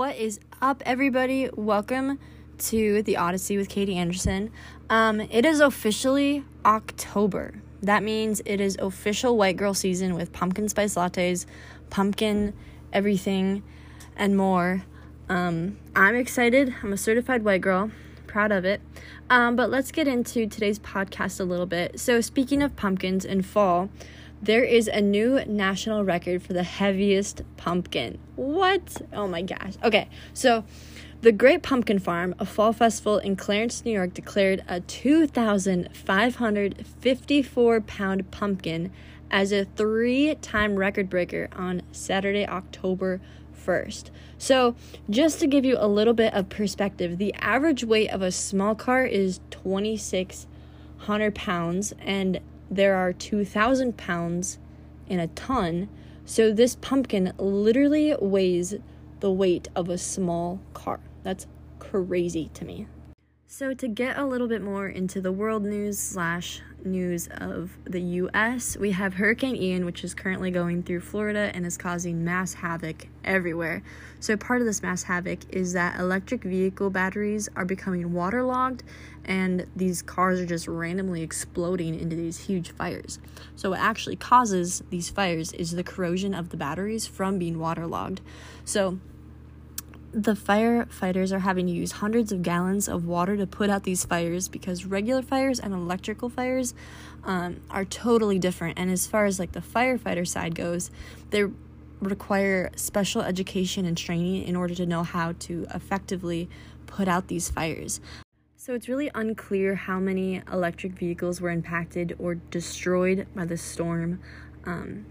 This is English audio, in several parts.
What is up, everybody? Welcome to the Odyssey with Katie Anderson. Um, it is officially October. That means it is official white girl season with pumpkin spice lattes, pumpkin everything, and more. Um, I'm excited. I'm a certified white girl, proud of it. Um, but let's get into today's podcast a little bit. So, speaking of pumpkins in fall, there is a new national record for the heaviest pumpkin. What? Oh my gosh. Okay, so the Great Pumpkin Farm, a fall festival in Clarence, New York, declared a 2,554 pound pumpkin as a three time record breaker on Saturday, October 1st. So, just to give you a little bit of perspective, the average weight of a small car is 2,600 pounds, and there are 2,000 pounds in a ton. So this pumpkin literally weighs the weight of a small car. That's crazy to me. So, to get a little bit more into the world news slash news of the US, we have Hurricane Ian, which is currently going through Florida and is causing mass havoc everywhere. So, part of this mass havoc is that electric vehicle batteries are becoming waterlogged and these cars are just randomly exploding into these huge fires. So, what actually causes these fires is the corrosion of the batteries from being waterlogged. So, the firefighters are having to use hundreds of gallons of water to put out these fires because regular fires and electrical fires um, are totally different. And as far as like the firefighter side goes, they require special education and training in order to know how to effectively put out these fires. So it's really unclear how many electric vehicles were impacted or destroyed by the storm. Um,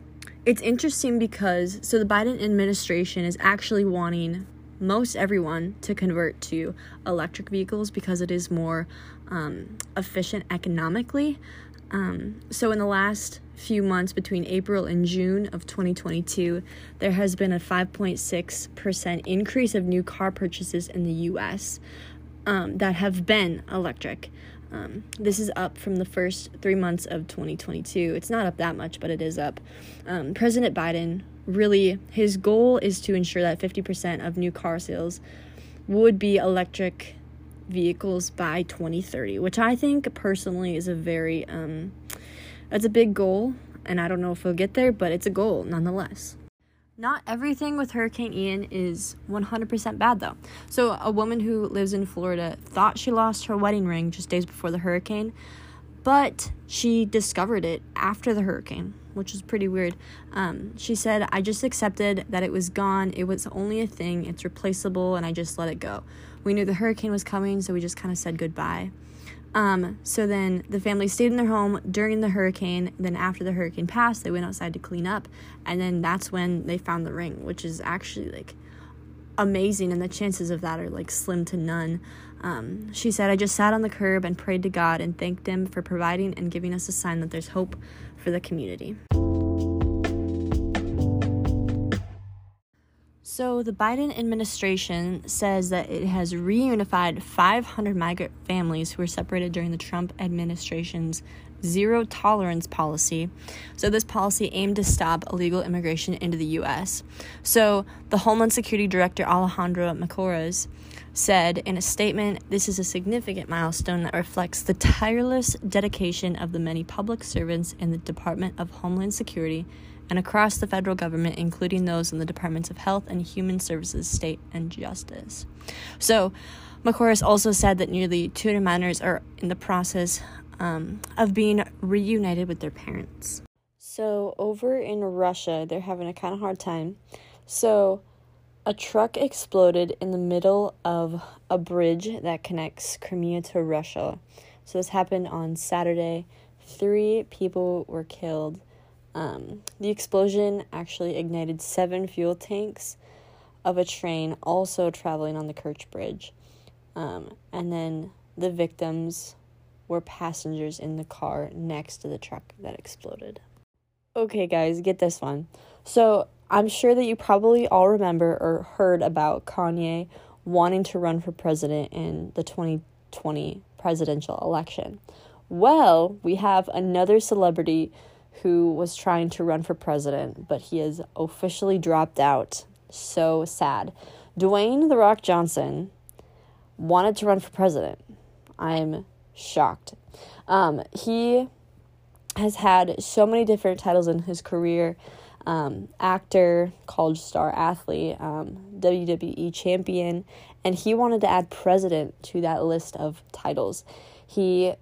it's interesting because so the Biden administration is actually wanting most everyone to convert to electric vehicles because it is more um, efficient economically. Um, so, in the last few months between April and June of 2022, there has been a 5.6% increase of new car purchases in the US um, that have been electric. Um, this is up from the first three months of 2022. It's not up that much, but it is up. Um, President Biden really, his goal is to ensure that 50% of new car sales would be electric vehicles by 2030, which I think personally is a very, um, that's a big goal. And I don't know if we'll get there, but it's a goal nonetheless. Not everything with Hurricane Ian is 100% bad, though. So, a woman who lives in Florida thought she lost her wedding ring just days before the hurricane, but she discovered it after the hurricane, which is pretty weird. Um, she said, I just accepted that it was gone. It was only a thing, it's replaceable, and I just let it go. We knew the hurricane was coming, so we just kind of said goodbye. Um, so then the family stayed in their home during the hurricane. Then after the hurricane passed, they went outside to clean up, and then that's when they found the ring, which is actually like amazing, and the chances of that are like slim to none. Um, she said, I just sat on the curb and prayed to God and thanked Him for providing and giving us a sign that there's hope for the community. So, the Biden administration says that it has reunified 500 migrant families who were separated during the Trump administration's zero tolerance policy. So, this policy aimed to stop illegal immigration into the U.S. So, the Homeland Security Director Alejandro Mayorkas said in a statement this is a significant milestone that reflects the tireless dedication of the many public servants in the Department of Homeland Security and across the federal government, including those in the Departments of Health and Human Services, State, and Justice. So, Mayorkas also said that nearly 200 minors are in the process um, of being reunited with their parents. So, over in Russia, they're having a kind of hard time. So, a truck exploded in the middle of a bridge that connects Crimea to Russia. So, this happened on Saturday. Three people were killed um, the explosion actually ignited seven fuel tanks of a train also traveling on the Kerch Bridge. Um, and then the victims were passengers in the car next to the truck that exploded. Okay, guys, get this one. So, I'm sure that you probably all remember or heard about Kanye wanting to run for president in the 2020 presidential election. Well, we have another celebrity who was trying to run for president, but he has officially dropped out. So sad. Dwayne The Rock Johnson wanted to run for president. I'm shocked. Um, he has had so many different titles in his career um, actor, college star athlete, um, WWE champion, and he wanted to add president to that list of titles. He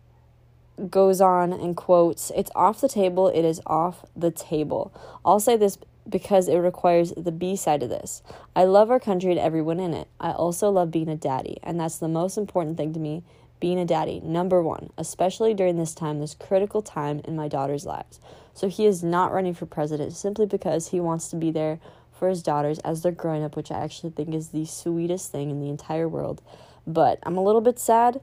goes on and quotes, It's off the table, it is off the table. I'll say this because it requires the B side of this. I love our country and everyone in it. I also love being a daddy, and that's the most important thing to me being a daddy, number one, especially during this time, this critical time in my daughter's lives. So he is not running for president simply because he wants to be there for his daughters as they're growing up, which I actually think is the sweetest thing in the entire world. But I'm a little bit sad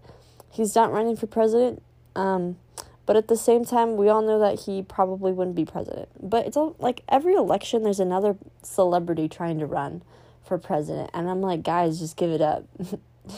he's not running for president. Um, but at the same time, we all know that he probably wouldn't be president. But it's all like every election, there's another celebrity trying to run for president. And I'm like, guys, just give it up.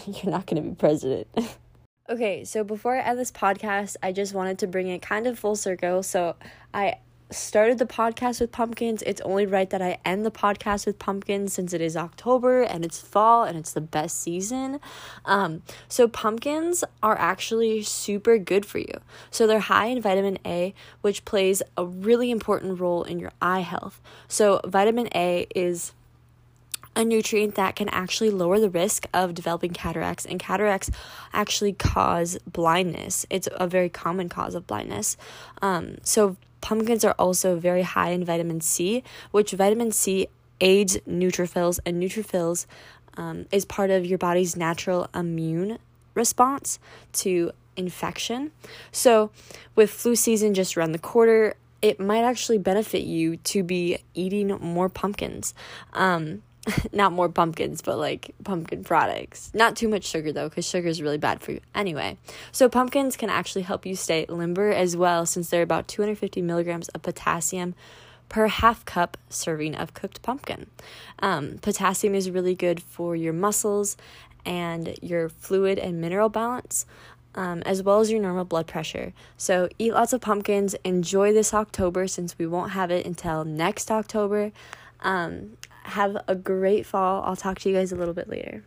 You're not going to be president. Okay, so before I end this podcast, I just wanted to bring it kind of full circle. So I started the podcast with pumpkins. It's only right that I end the podcast with pumpkins since it is October and it's fall and it's the best season. Um, so pumpkins are actually super good for you. So they're high in vitamin A, which plays a really important role in your eye health. So vitamin A is a nutrient that can actually lower the risk of developing cataracts, and cataracts actually cause blindness. It's a very common cause of blindness. Um, so, pumpkins are also very high in vitamin C, which vitamin C aids neutrophils, and neutrophils um, is part of your body's natural immune response to infection. So, with flu season just around the corner, it might actually benefit you to be eating more pumpkins. Um, not more pumpkins, but like pumpkin products. Not too much sugar though, because sugar is really bad for you. Anyway, so pumpkins can actually help you stay limber as well, since they're about 250 milligrams of potassium per half cup serving of cooked pumpkin. Um, potassium is really good for your muscles and your fluid and mineral balance. Um, as well as your normal blood pressure. So, eat lots of pumpkins. Enjoy this October since we won't have it until next October. Um, have a great fall. I'll talk to you guys a little bit later.